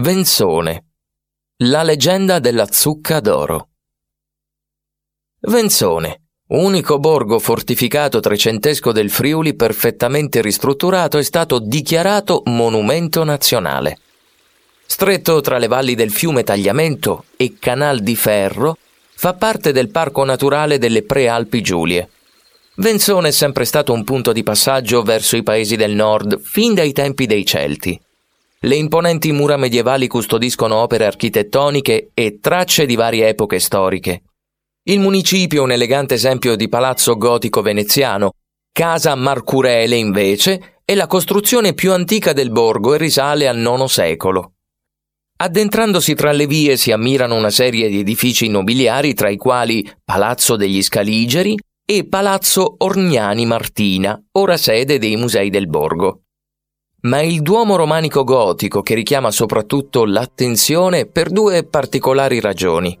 Venzone. La leggenda della zucca d'oro. Venzone, unico borgo fortificato trecentesco del Friuli perfettamente ristrutturato, è stato dichiarato monumento nazionale. Stretto tra le valli del fiume Tagliamento e Canal di Ferro, fa parte del Parco Naturale delle Prealpi Giulie. Venzone è sempre stato un punto di passaggio verso i paesi del nord fin dai tempi dei Celti. Le imponenti mura medievali custodiscono opere architettoniche e tracce di varie epoche storiche. Il municipio è un elegante esempio di palazzo gotico veneziano. Casa Marcurele, invece, è la costruzione più antica del borgo e risale al IX secolo. Addentrandosi tra le vie si ammirano una serie di edifici nobiliari tra i quali Palazzo degli Scaligeri e Palazzo Orgnani Martina, ora sede dei musei del borgo ma il Duomo romanico gotico che richiama soprattutto l'attenzione per due particolari ragioni.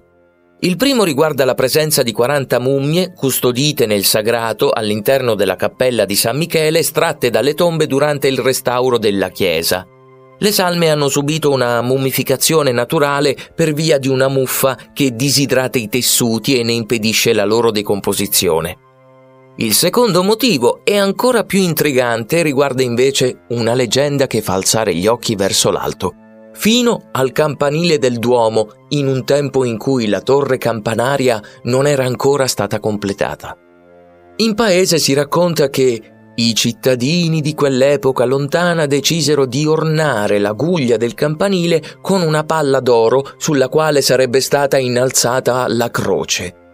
Il primo riguarda la presenza di 40 mummie custodite nel sagrato all'interno della cappella di San Michele estratte dalle tombe durante il restauro della chiesa. Le salme hanno subito una mummificazione naturale per via di una muffa che disidrata i tessuti e ne impedisce la loro decomposizione. Il secondo motivo è ancora più intrigante e riguarda invece una leggenda che fa alzare gli occhi verso l'alto, fino al campanile del Duomo, in un tempo in cui la torre campanaria non era ancora stata completata. In paese si racconta che i cittadini di quell'epoca lontana decisero di ornare la guglia del campanile con una palla d'oro sulla quale sarebbe stata innalzata la croce.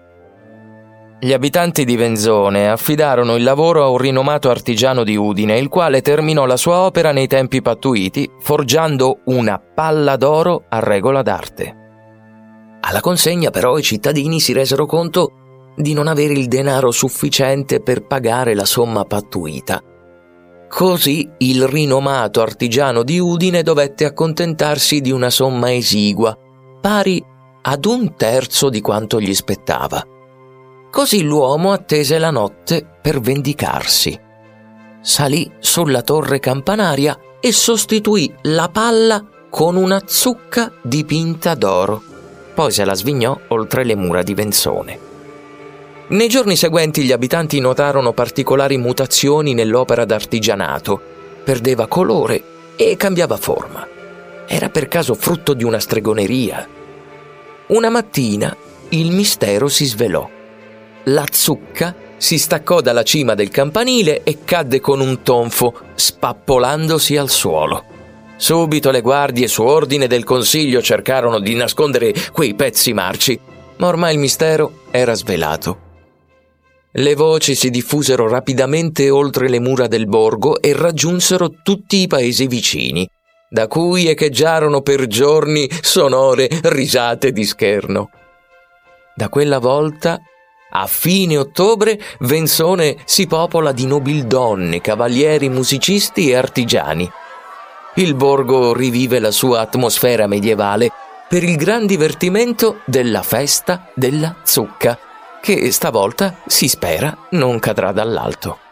Gli abitanti di Venzone affidarono il lavoro a un rinomato artigiano di Udine, il quale terminò la sua opera nei tempi pattuiti, forgiando una palla d'oro a regola d'arte. Alla consegna però i cittadini si resero conto di non avere il denaro sufficiente per pagare la somma pattuita. Così il rinomato artigiano di Udine dovette accontentarsi di una somma esigua, pari ad un terzo di quanto gli spettava. Così l'uomo attese la notte per vendicarsi. Salì sulla torre campanaria e sostituì la palla con una zucca dipinta d'oro. Poi se la svignò oltre le mura di Venzone. Nei giorni seguenti gli abitanti notarono particolari mutazioni nell'opera d'artigianato. Perdeva colore e cambiava forma. Era per caso frutto di una stregoneria. Una mattina il mistero si svelò la zucca si staccò dalla cima del campanile e cadde con un tonfo, spappolandosi al suolo. Subito le guardie su ordine del consiglio cercarono di nascondere quei pezzi marci, ma ormai il mistero era svelato. Le voci si diffusero rapidamente oltre le mura del borgo e raggiunsero tutti i paesi vicini, da cui echeggiarono per giorni sonore risate di scherno. Da quella volta a fine ottobre Venzone si popola di nobildonne, cavalieri, musicisti e artigiani. Il borgo rivive la sua atmosfera medievale per il gran divertimento della festa della zucca, che stavolta si spera non cadrà dall'alto.